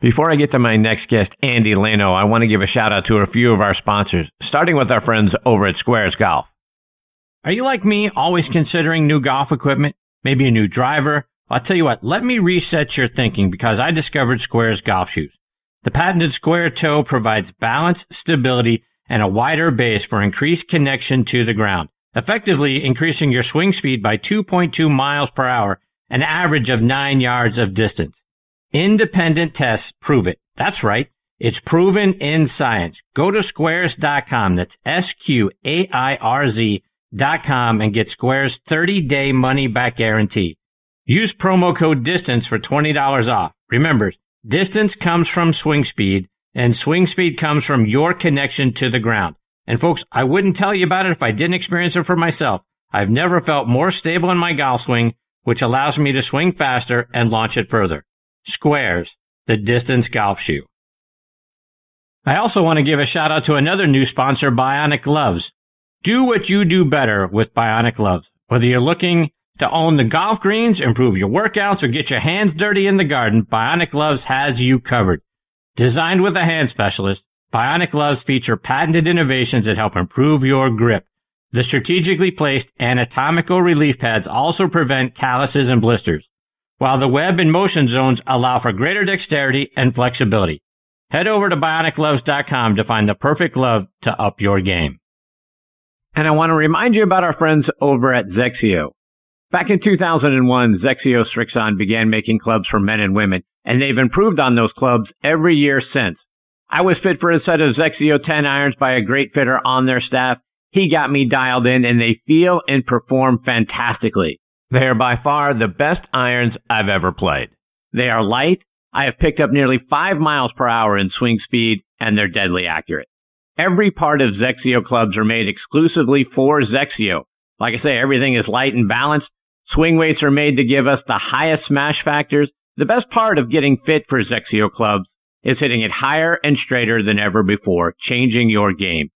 Before I get to my next guest, Andy Lano, I want to give a shout out to a few of our sponsors, starting with our friends over at Sqairz Golf. Are you like me, always considering new golf equipment? Maybe a new driver? I'll tell you what, let me reset your thinking because I discovered Sqairz golf shoes. The patented square toe provides balance, stability, and a wider base for increased connection to the ground, effectively increasing your swing speed by 2.2 miles per hour, an average of 9 yards of distance. Independent tests prove it. That's right. It's proven in science. Go to sqairz.com. That's S-Q-A-I-R-Z dot com and get Sqairz 30 day money back guarantee. Use promo code DISTANCE for $20 off. Remember, distance comes from swing speed and swing speed comes from your connection to the ground. And folks, I wouldn't tell you about it if I didn't experience it for myself. I've never felt more stable in my golf swing, which allows me to swing faster and launch it further. Sqairz, the distance golf shoe. I also want to give a shout out to another new sponsor, Bionic Gloves. Do what you do better with Bionic Gloves. Whether you're looking to own the golf greens, improve your workouts, or get your hands dirty in the garden, Bionic Gloves has you covered. Designed with a hand specialist, Bionic Gloves feature patented innovations that help improve your grip. The strategically placed anatomical relief pads also prevent calluses and blisters while the web and motion zones allow for greater dexterity and flexibility. Head over to bionicgloves.com to find the perfect glove to up your game. And I want to remind you about our friends over at XXIO. Back in 2001, XXIO Srixon began making clubs for men and women, and they've improved on those clubs every year since. I was fit for a set of XXIO 10 irons by a great fitter on their staff. He got me dialed in and they feel and perform fantastically. They are by far the best irons I've ever played. They are light. I have picked up nearly five miles per hour in swing speed and they're deadly accurate. Every part of XXIO clubs are made exclusively for XXIO. Like I say, everything is light and balanced. Swing weights are made to give us the highest smash factors. The best part of getting fit for XXIO clubs is hitting it higher and straighter than ever before, changing your game.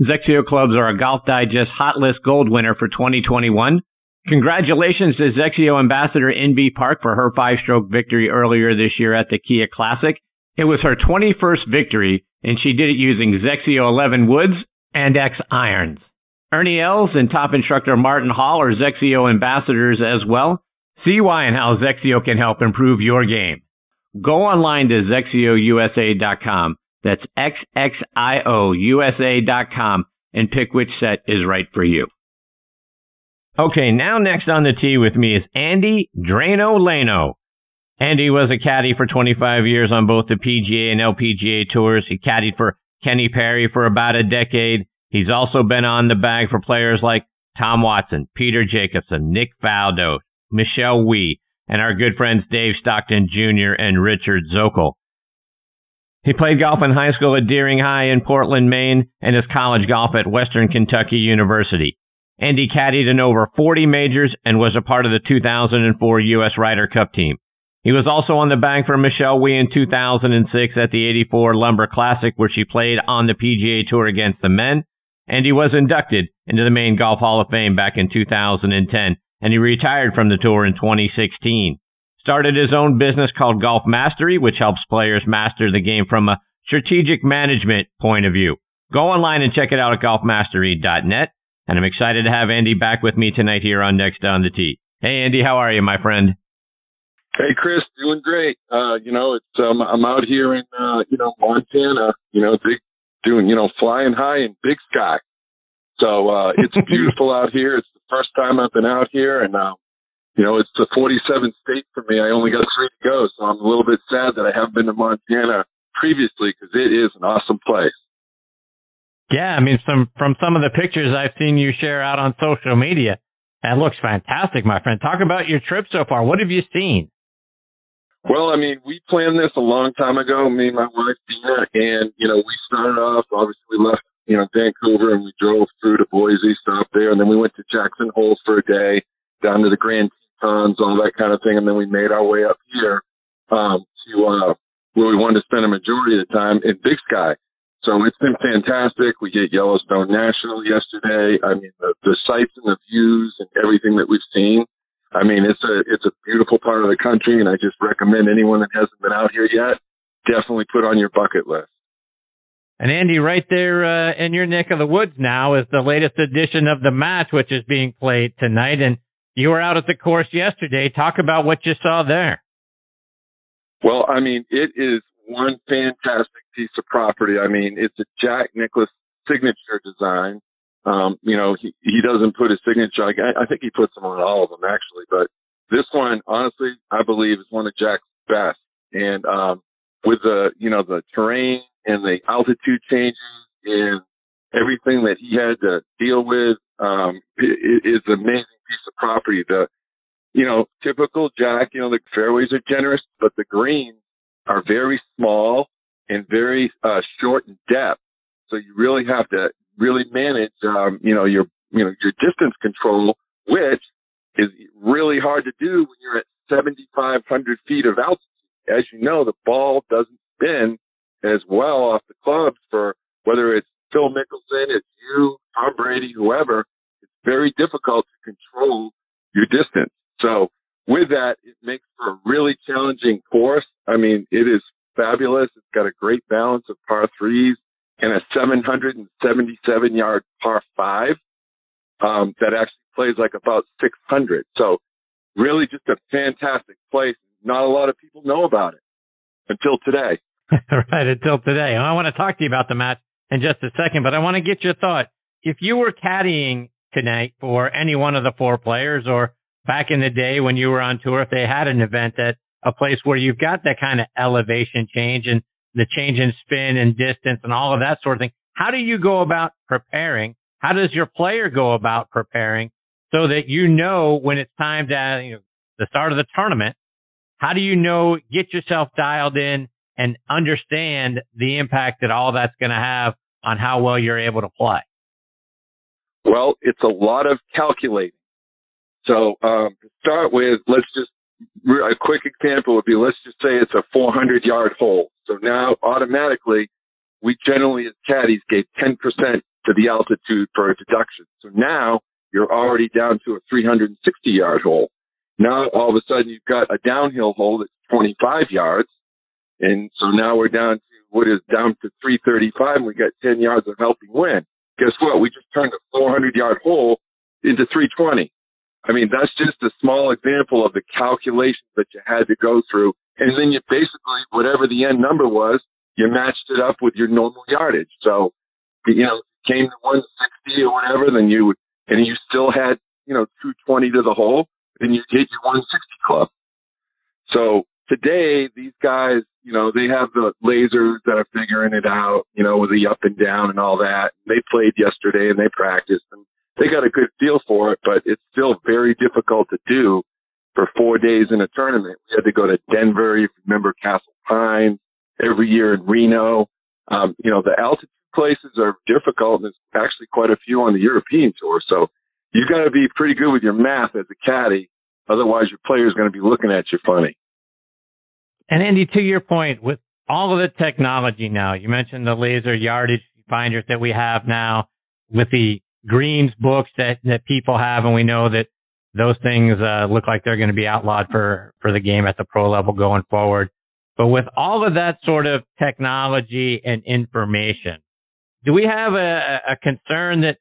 XXIO clubs are a Golf Digest Hot List Gold winner for 2021. Congratulations to XXIO Ambassador Inbee Park for her five stroke victory earlier this year at the Kia Classic. It was her 21st victory, and she did it using XXIO 11 woods and X irons. Ernie Els and top instructor Martin Hall are XXIO ambassadors as well. See why and how XXIO can help improve your game. Go online to XXIOUSA.com. That's XXIOUSA.com and pick which set is right for you. Okay, now next on the tee with me is Andy Drano Lano. Andy was a caddy for 25 years on both the PGA and LPGA tours. He caddied for Kenny Perry for about a decade. He's also been on the bag for players like Tom Watson, Peter Jacobsen, Nick Faldo, Michelle Wie, and our good friends Dave Stockton Jr. and Richard Zokol. He played golf in high school at Deering High in Portland, Maine, and his college golf at Western Kentucky University. Andy caddied in over 40 majors and was a part of the 2004 U.S. Ryder Cup team. He was also on the bag for Michelle Wie in 2006 at the 84 Lumber Classic, where she played on the PGA Tour against the men, and he was inducted into the Maine Golf Hall of Fame back in 2010, and he retired from the tour in 2016. Started his own business called Golf Mastery, which helps players master the game from a strategic management point of view. Go online and check it out at golfmastery.net. And I'm excited to have Andy back with me tonight here on Next on the Tee. Hey, Andy, how are you, my friend? Hey, Chris, doing great. Uh, you know, it's um, I'm out here in uh, you know Montana. You know, big, doing you know flying high in big sky. So uh, it's beautiful out here. It's the first time I've been out here, and um, you know, it's the 47th state for me. I only got three to go, so I'm a little bit sad that I haven't been to Montana previously because it is an awesome place. Yeah, I mean, some from some of the pictures I've seen you share out on social media, that looks fantastic, my friend. Talk about your trip so far. What have you seen? Well, I mean, we planned this a long time ago, me and my wife Dina, and you know, we started off. Obviously, we left you know Vancouver and we drove through to Boise, stopped there, and then we went to Jackson Hole for a day, down to the Grand Tetons, all that kind of thing, and then we made our way up here um, to uh, where we wanted to spend a majority of the time in Big Sky. So it's been fantastic. We get Yellowstone National yesterday. I mean, the, the sights and the views and everything that we've seen. I mean, it's a it's a beautiful part of the country, and I just recommend anyone that hasn't been out here yet definitely put on your bucket list. And Andy, right there uh, in your neck of the woods now is the latest edition of the match, which is being played tonight. And you were out at the course yesterday. Talk about what you saw there. Well, I mean, it is one fantastic piece of property. I mean, it's a Jack Nicklaus signature design. Um, you know, he, he doesn't put his signature. I, I think he puts them on all of them actually, but this one, honestly, I believe is one of Jack's best. And, um, with the, you know, the terrain and the altitude changes and everything that he had to deal with, um, it, it is an amazing piece of property. The, you know, typical Jack, you know, the fairways are generous, but the greens are very small and very, uh, short in depth. So you really have to really manage, um, you know, your, you know, your distance control, which is really hard to do when you're at 7,500 feet of altitude. As you know, the ball doesn't spin as well off the clubs for whether it's Phil Mickelson, it's you, Tom Brady, whoever. It's very difficult to control your distance. So with that, it makes for a really challenging course. I mean, it is fabulous. It's got a great balance of par threes and a 777 yard par five um, that actually plays like about 600. So really just a fantastic place. Not a lot of people know about it until today. right, until today. I want to talk to you about the match in just a second, but I want to get your thought. If you were caddying tonight for any one of the four players or back in the day when you were on tour, if they had an event at a place where you've got that kind of elevation change and the change in spin and distance and all of that sort of thing, how do you go about preparing? How does your player go about preparing so that you know when it's time to, you know, the start of the tournament, how do you know, get yourself dialed in and understand the impact that all that's going to have on how well you're able to play? Well, it's a lot of calculating. So, um, to start with, let's just, a quick example would be, let's just say it's a 400 yard hole. So now automatically, we generally as caddies gave 10% to the altitude for a deduction. So now you're already down to a 360 yard hole. Now all of a sudden you've got a downhill hole that's 25 yards. And so now we're down to what is down to 335 and we got 10 yards of helping wind. Guess what? We just turned a 400 yard hole into 320. I mean, that's just a small example of the calculations that you had to go through. And then you basically, whatever the end number was, you matched it up with your normal yardage. So, you know, came to 160 or whatever, then you and you still had, you know, 220 to the hole, then you hit your 160 club. So today, these guys, you know, they have the lasers that are figuring it out, you know, with the up and down and all that. They played yesterday and they practiced and they got a good feel for it, but it's still very difficult to do for four days in a tournament. We had to go to Denver, if you remember Castle Pines, every year in Reno. Um, you know, the altitude places are difficult, and there's actually quite a few on the European tour. So you got to be pretty good with your math as a caddy. Otherwise, your player's going to be looking at you funny. And Andy, to your point, with all of the technology now, you mentioned the laser yardage finders that we have now with the greens books that, that people have, and we know that those things uh, look like they're going to be outlawed for, for the game at the pro level going forward. But with all of that sort of technology and information, do we have a, a concern that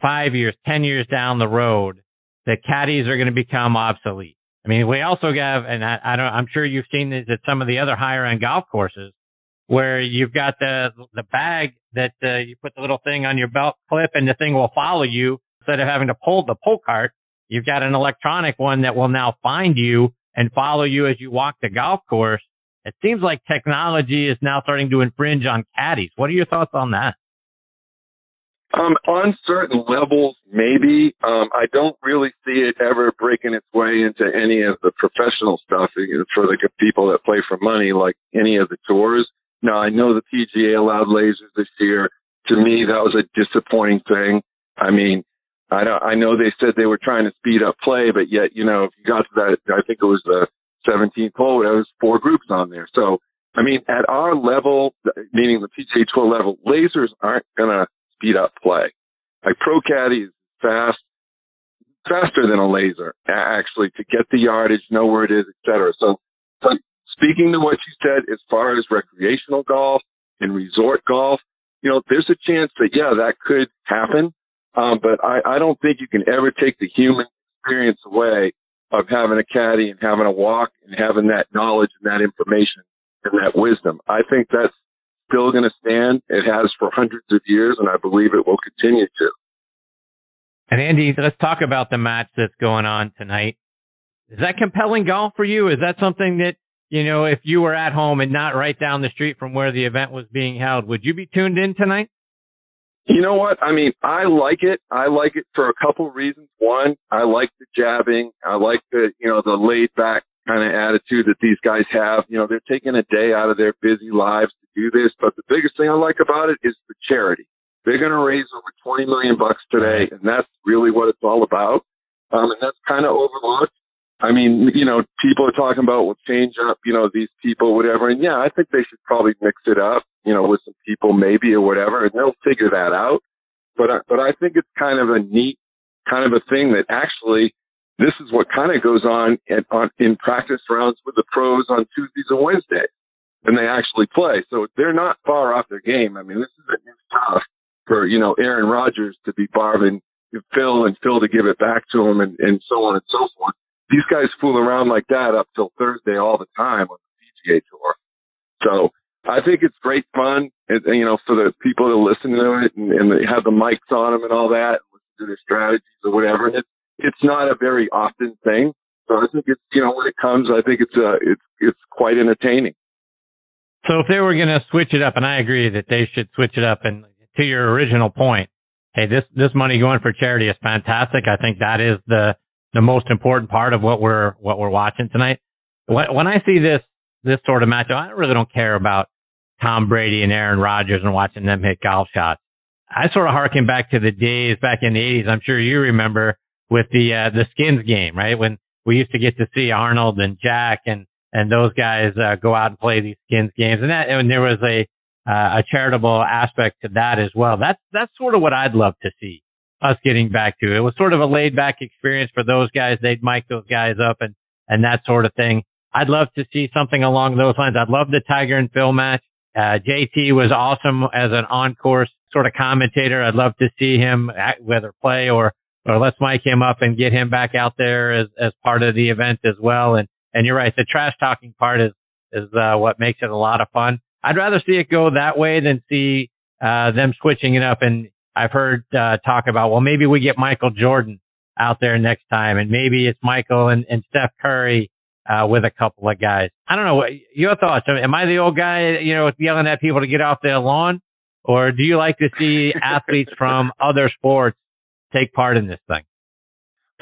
five years, 10 years down the road, that caddies are going to become obsolete? I mean, we also have, and I, I don't, I'm sure you've seen this at some of the other higher end golf courses where you've got the, the bag that uh, you put the little thing on your belt clip and the thing will follow you instead of having to pull the pull cart. You've got an electronic one that will now find you and follow you as you walk the golf course. It seems like technology is now starting to infringe on caddies. What are your thoughts on that? Um, on certain levels, maybe. Um, I don't really see it ever breaking its way into any of the professional stuff for the people that play for money, like any of the tours. Now, I know the PGA allowed lasers this year. To me, that was a disappointing thing. I mean, I don't, I know they said they were trying to speed up play, but yet, you know, if you got to that, I think it was the 17th hole, there was four groups on there. So, I mean, at our level, meaning the PGA Tour level, lasers aren't gonna speed up play. Like Pro Caddy is fast, faster than a laser actually to get the yardage, know where it is, etc. So, so speaking to what you said as far as recreational golf and resort golf, you know, there's a chance that, yeah, that could happen. Um, but I, I don't think you can ever take the human experience away of having a caddy and having a walk and having that knowledge and that information and that wisdom. I think that's still going to stand. It has for hundreds of years, and I believe it will continue to. And Andy, let's talk about the match that's going on tonight. Is that compelling golf for you? Is that something that, you know, if you were at home and not right down the street from where the event was being held, would you be tuned in tonight? You know what? I mean, I like it. I like it for a couple of reasons. One, I like the jabbing. I like the, you know, the laid back kind of attitude that these guys have. You know, they're taking a day out of their busy lives to do this. But the biggest thing I like about it is the charity. They're going to raise over 20 million bucks today, and that's really what it's all about. Um, and that's kind of overlooked. I mean, you know, people are talking about we'll change up, you know, these people, whatever. And yeah, I think they should probably mix it up, you know, with some people maybe or whatever, and they'll figure that out. But I, but I think it's kind of a neat kind of a thing that actually this is what kind of goes on, in, on in practice rounds with the pros on Tuesdays and Wednesdays, and they actually play. So they're not far off their game. I mean, this is a new stuff for you know Aaron Rodgers to be barbing Phil and Phil to give it back to him, and, and so on and so forth these guys fool around like that up till Thursday all the time on the PGA tour. So I think it's great fun, and, and you know, for the people that listen to it and, and they have the mics on them and all that, to their strategies or whatever. And it's it's not a very often thing. So I think it's you know when it comes, I think it's uh it's it's quite entertaining. So if they were going to switch it up, and I agree that they should switch it up, and to your original point, hey, this this money going for charity is fantastic. I think that is the the most important part of what we're what we're watching tonight. When I see this this sort of matchup, I really don't care about Tom Brady and Aaron Rodgers and watching them hit golf shots. I sort of harken back to the days back in the 80s. I'm sure you remember with the uh, the skins game, right? When we used to get to see Arnold and Jack and and those guys uh, go out and play these skins games, and that and there was a uh, a charitable aspect to that as well. That's that's sort of what I'd love to see us getting back to. It was sort of a laid back experience for those guys. They'd mic those guys up and, and that sort of thing. I'd love to see something along those lines. I'd love the Tiger and Phil match. Uh, JT was awesome as an on-course sort of commentator. I'd love to see him at, whether play or, or let's mic him up and get him back out there as, as part of the event as well. And, and you're right. The trash talking part is, is, uh, what makes it a lot of fun. I'd rather see it go that way than see, uh, them switching it up. And I've heard uh, talk about, well, maybe we get Michael Jordan out there next time, and maybe it's Michael and, and Steph Curry uh, with a couple of guys. I don't know. What your thoughts? Am I the old guy, you know, yelling at people to get off their lawn, or do you like to see athletes from other sports take part in this thing?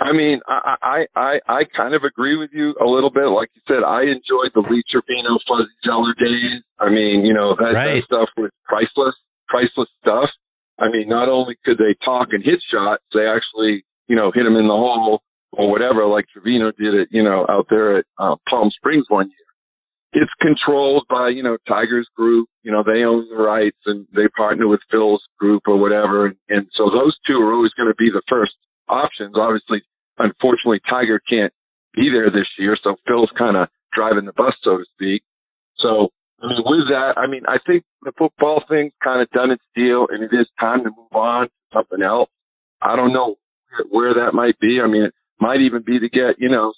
I mean, I, I, I, I kind of agree with you a little bit. Like you said, I enjoyed the Lee Trevino Fuzzy Zoeller days. I mean, you know, that, right. that stuff was priceless, priceless stuff. I mean, not only could they talk and hit shots, they actually, you know, hit them in the hole or whatever, like Trevino did it, you know, out there at uh, Palm Springs one year. It's controlled by, you know, Tiger's group. You know, they own the rights and they partner with Phil's group or whatever. And, and so those two are always going to be the first options. Obviously, unfortunately, Tiger can't be there this year. So Phil's kind of driving the bus, so to speak. So I mean, with that, I mean, I think the football thing's kind of done its deal, and it is time to move on to something else. I don't know where that might be. I mean, it might even be to get you know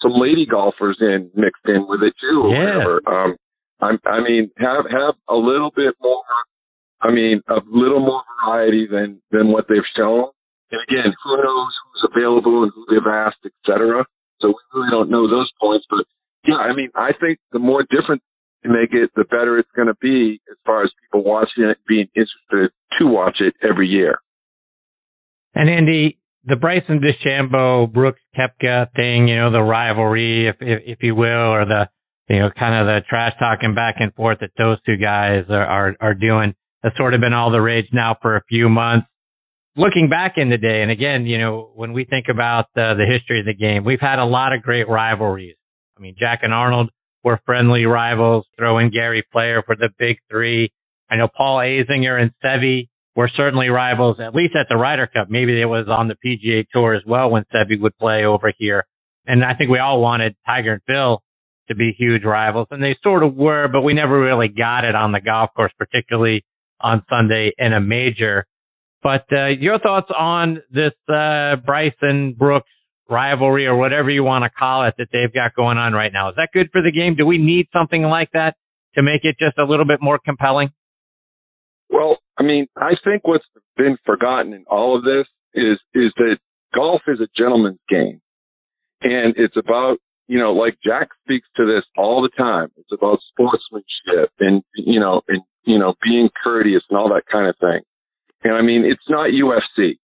some, some lady golfers in mixed in with it too, or yeah. whatever. Um, I, I mean, have have a little bit more. I mean, a little more variety than than what they've shown. And again, who knows who's available and who they've asked, etc. So we really don't know those points, but yeah, I mean, I think the more different make it, the better it's going to be as far as people watching it, being interested to watch it every year. And Andy, the Bryson DeChambeau Brooks Koepka thing, you know, the rivalry, if, if, if you will, or the you know kind of the trash talking back and forth that those two guys are, are are doing, has sort of been all the rage now for a few months. Looking back in the day, and again, you know, when we think about the, the history of the game, we've had a lot of great rivalries. I mean, Jack and Arnold were friendly rivals. Throw in Gary Player for the big three. I know Paul Azinger and Seve were certainly rivals, at least at the Ryder Cup. Maybe it was on the PGA Tour as well when Seve would play over here. And I think we all wanted Tiger and Phil to be huge rivals, and they sort of were, but we never really got it on the golf course, particularly on Sunday in a major. But uh, your thoughts on this uh, Bryson Brooks rivalry or whatever you want to call it that they've got going on right now? Is that good for the game? Do we need something like that to make it just a little bit more compelling? Well, I mean, I think what's been forgotten in all of this is is that golf is a gentleman's game. And it's about, you know, like Jack speaks to this all the time. It's about sportsmanship and, you know, and, you know, being courteous and all that kind of thing. And I mean, it's not UFC,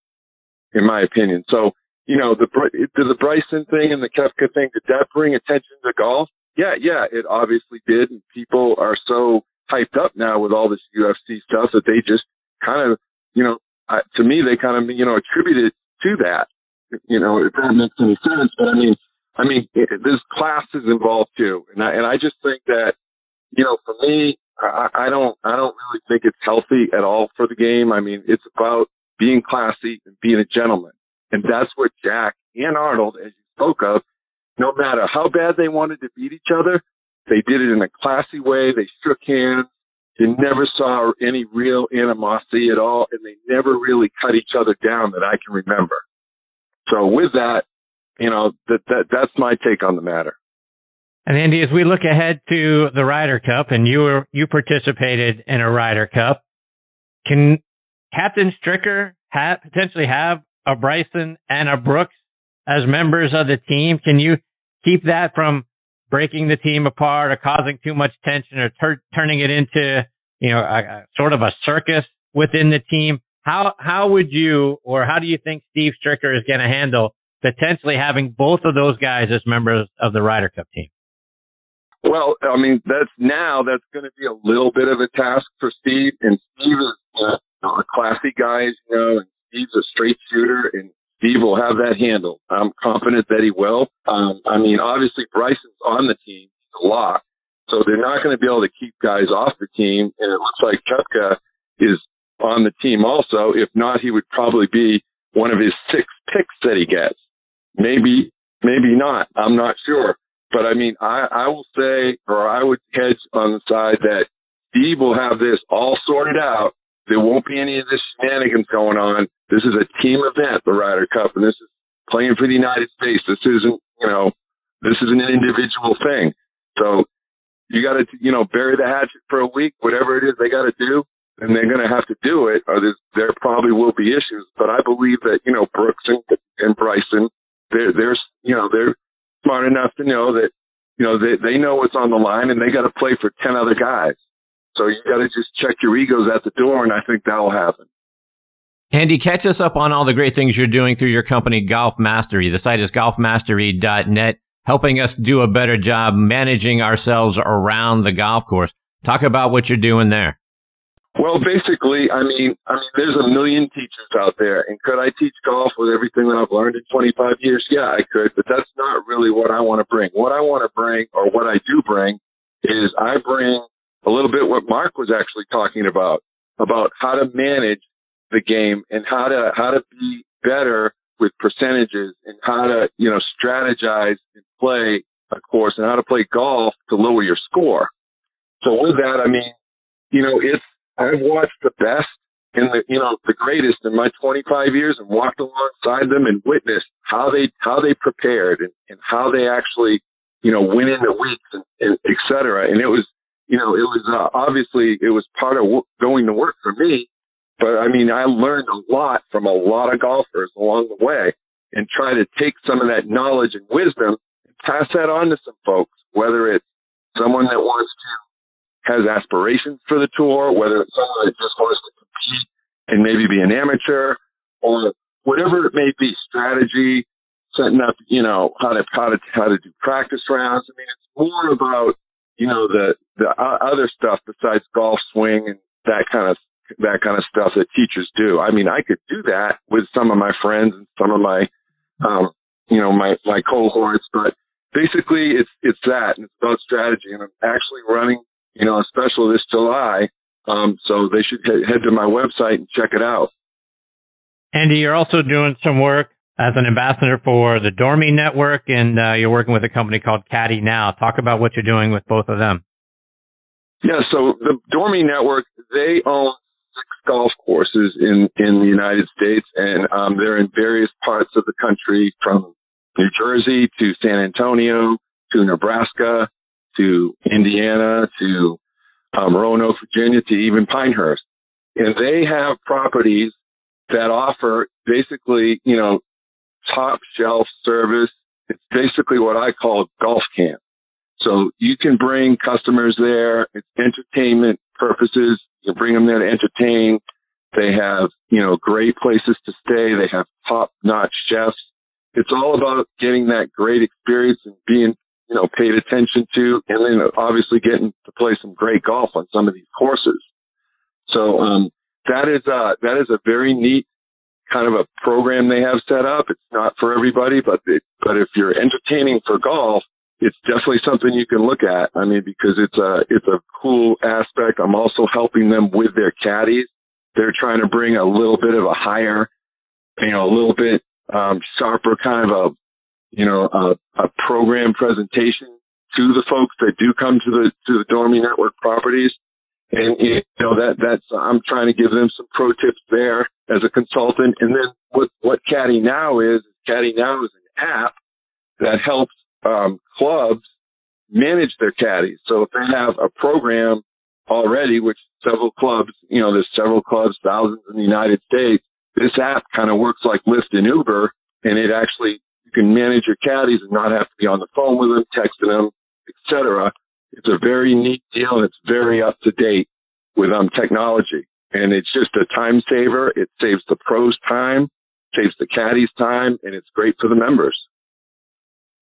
in my opinion. So, you know, the, the Bryson thing and the Koepka thing, did that bring attention to golf? Yeah, yeah, it obviously did. And people are so hyped up now with all this UFC stuff that they just kind of, you know, uh, to me, they kind of, you know, attribute it to that you know, if that makes any sense. But I mean, I mean, it, there's classes involved too, and I and I just think that, you know, for me, I, I don't I don't really think it's healthy at all for the game. I mean, it's about being classy and being a gentleman, and that's what Jack and Arnold, as you spoke of, no matter how bad they wanted to beat each other, they did it in a classy way. They shook hands. You never saw any real animosity at all, and they never really cut each other down that I can remember. So with that, you know, that, that, that's my take on the matter. And Andy, as we look ahead to the Ryder Cup and you were, you participated in a Ryder Cup, can Captain Stricker have, potentially have a Bryson and a Brooks as members of the team? Can you keep that from breaking the team apart or causing too much tension or ter- turning it into, you know, a, a sort of a circus within the team? How how would you or how do you think Steve Stricker is going to handle potentially having both of those guys as members of the Ryder Cup team? Well, I mean, that's now that's going to be a little bit of a task for Steve, and Steve is uh, a classy guy, you know, and Steve's a straight shooter, and Steve will have that handled. I'm confident that he will. Um, I mean, obviously Bryson's on the team a lot, so they're not going to be able to keep guys off the team, and it looks like Koepka is on the team also. If not, he would probably be one of his six picks that he gets. Maybe, maybe not. I'm not sure. But I mean, I, I will say, or I would hedge on the side that Steve will have this all sorted out. There won't be any of this shenanigans going on. This is a team event, the Ryder Cup, and this is playing for the United States. This isn't, you know, this is an individual thing. So you got to, you know, bury the hatchet for a week, whatever it is they got to do and they're going to have to do it, or there probably will be issues. But I believe that you know Brooks and, and Bryson, they're they're you know they're smart enough to know that you know they they know what's on the line, and they got to play for ten other guys. So you got to just check your egos at the door, and I think that will happen. Andy, catch us up on all the great things you're doing through your company, Golf Mastery. The site is golfmastery.net, helping us do a better job managing ourselves around the golf course. Talk about what you're doing there. Well, basically, I mean, I mean, there's a million teachers out there, and could I teach golf with everything that I've learned in 25 years? Yeah, I could, but that's not really what I want to bring. What I want to bring, or what I do bring, is I bring a little bit what Mark was actually talking about, about how to manage the game and how to how to be better with percentages and how to you know strategize and play a course and how to play golf to lower your score. So with that, I mean, you know, it's I've watched the best and the you know the greatest in my 25 years and walked alongside them and witnessed how they how they prepared and, and how they actually you know went into weeks and, and et cetera. And it was you know it was uh, obviously it was part of w- going to work for me. But I mean, I learned a lot from a lot of golfers along the way and try to take some of that knowledge and wisdom and pass that on to some folks, whether it's someone that wants to has aspirations for the tour, whether it's someone that just wants to compete and maybe be an amateur or whatever it may be, strategy, setting up, you know, how to, how to, how to do practice rounds. I mean, it's more about, you know, the, the other stuff besides golf swing and that kind of, that kind of stuff that teachers do. I mean, I could do that with some of my friends and some of my, um, you know, my, my cohorts, but basically it's, it's that and it's about strategy. And I'm actually running you know, a special this July. Um, so they should head to my website and check it out. Andy, you're also doing some work as an ambassador for the Dormy Network, and uh, you're working with a company called Caddy Now. Talk about what you're doing with both of them. Yeah, so the Dormy Network, they own golf courses in, in the United States, and um, they're in various parts of the country from New Jersey to San Antonio to Nebraska to Indiana to um, Roanoke, Virginia to even Pinehurst. And they have properties that offer basically, you know, top shelf service. It's basically what I call golf camp. So you can bring customers there. It's entertainment purposes. You bring them there to entertain. They have, you know, great places to stay. They have top notch chefs. It's all about getting that great experience and being, you know, paid attention to and then obviously getting to play some great golf on some of these courses. So, um, that is, uh, that is a very neat kind of a program they have set up. It's not for everybody, but it, but if you're entertaining for golf, it's definitely something you can look at. I mean, because it's a it's a cool aspect. I'm also helping them with their caddies. They're trying to bring a little bit of a higher, you know, a little bit um, sharper kind of a, you know, a, a program presentation to the folks that do come to the to the Dormy Network properties. And you know that that's I'm trying to give them some pro tips there as a consultant. And then what what Caddy Now is, Caddy Now is an app that helps um, clubs manage their caddies. So if they have a program already, which several clubs, you know, there's several clubs, thousands in the United States, this app kind of works like Lyft and Uber, and it actually you can manage your caddies and not have to be on the phone with them, texting them, etc. It's a very neat deal and it's very up to date with um, technology. And it's just a time saver. It saves the pros time, saves the caddies time, and it's great for the members.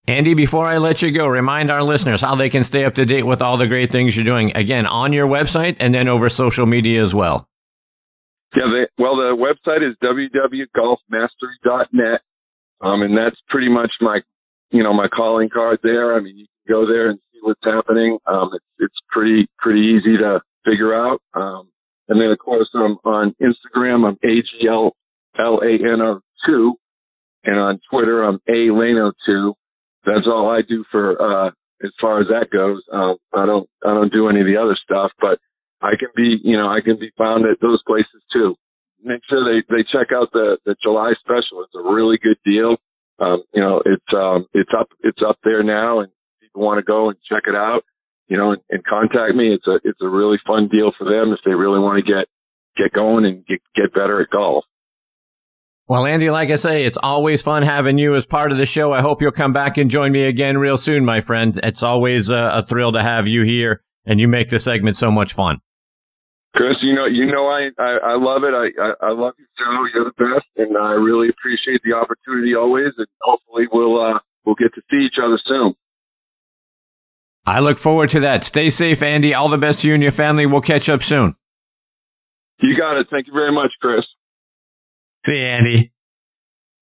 Andy, before I let you go, remind our listeners how they can stay up to date with all the great things you're doing. Again, on your website and then over social media as well. Yeah, they, well, the website is www.golfmastery.net. Um, and that's pretty much my, you know, my calling card there. I mean, you can go there and see what's happening. Um, it's, it's pretty, pretty easy to figure out. Um, and then of course I'm on Instagram, I'm A-G-L-L-A-N-O-2 and on Twitter, I'm A-Lano2. That's all I do for, uh, as far as that goes. Um, I don't, I don't do any of the other stuff, but I can be, you know, I can be found at those places too. Make sure they, they check out the, the July special. It's a really good deal. Um, you know, it's, um, it's up, it's up there now and people want to go and check it out, you know, and, and contact me. It's a it's a really fun deal for them if they really want to get get going and get get better at golf. Well, Andy, like I say, it's always fun having you as part of the show. I hope you'll come back and join me again real soon, my friend. It's always a, a thrill to have you here, and you make the segment so much fun. Chris, you know, you know, I, I, I love it. I, I, I love you, Joe. You're the best, and I really appreciate the opportunity always. And hopefully, we'll uh, we'll get to see each other soon. I look forward to that. Stay safe, Andy. All the best to you and your family. We'll catch up soon. You got it. Thank you very much, Chris. See Andy.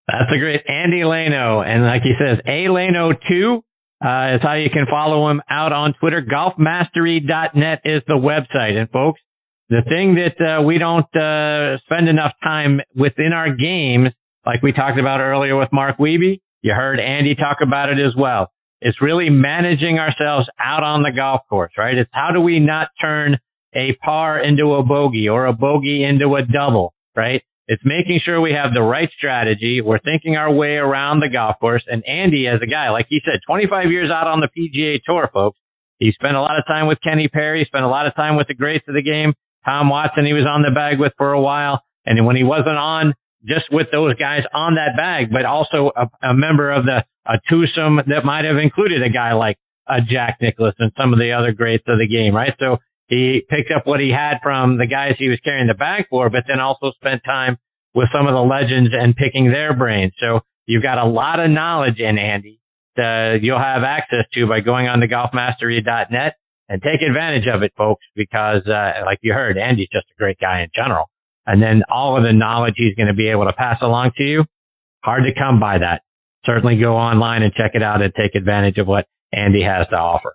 That's a great Andy Lano. And like he says, A Lano2 uh, is how you can follow him out on Twitter. Golfmastery.net is the website. And folks, the thing that uh, we don't uh, spend enough time within our games, like we talked about earlier with Mark Wiebe, you heard Andy talk about it as well. It's really managing ourselves out on the golf course, right? It's how do we not turn a par into a bogey or a bogey into a double, right? It's making sure we have the right strategy. We're thinking our way around the golf course. And Andy, as a guy, like he said, 25 years out on the PGA Tour, folks. He spent a lot of time with Kenny Perry, spent a lot of time with the greats of the game. Tom Watson, he was on the bag with for a while. And when he wasn't on just with those guys on that bag, but also a, a member of the a twosome that might have included a guy like a Jack Nicklaus and some of the other greats of the game, right? So he picked up what he had from the guys he was carrying the bag for, but then also spent time with some of the legends and picking their brains. So you've got a lot of knowledge in Andy that you'll have access to by going on to golfmastery.net and take advantage of it, folks, because, uh, like you heard, Andy's just a great guy in general. And then all of the knowledge he's going to be able to pass along to you, hard to come by that. Certainly go online and check it out and take advantage of what Andy has to offer.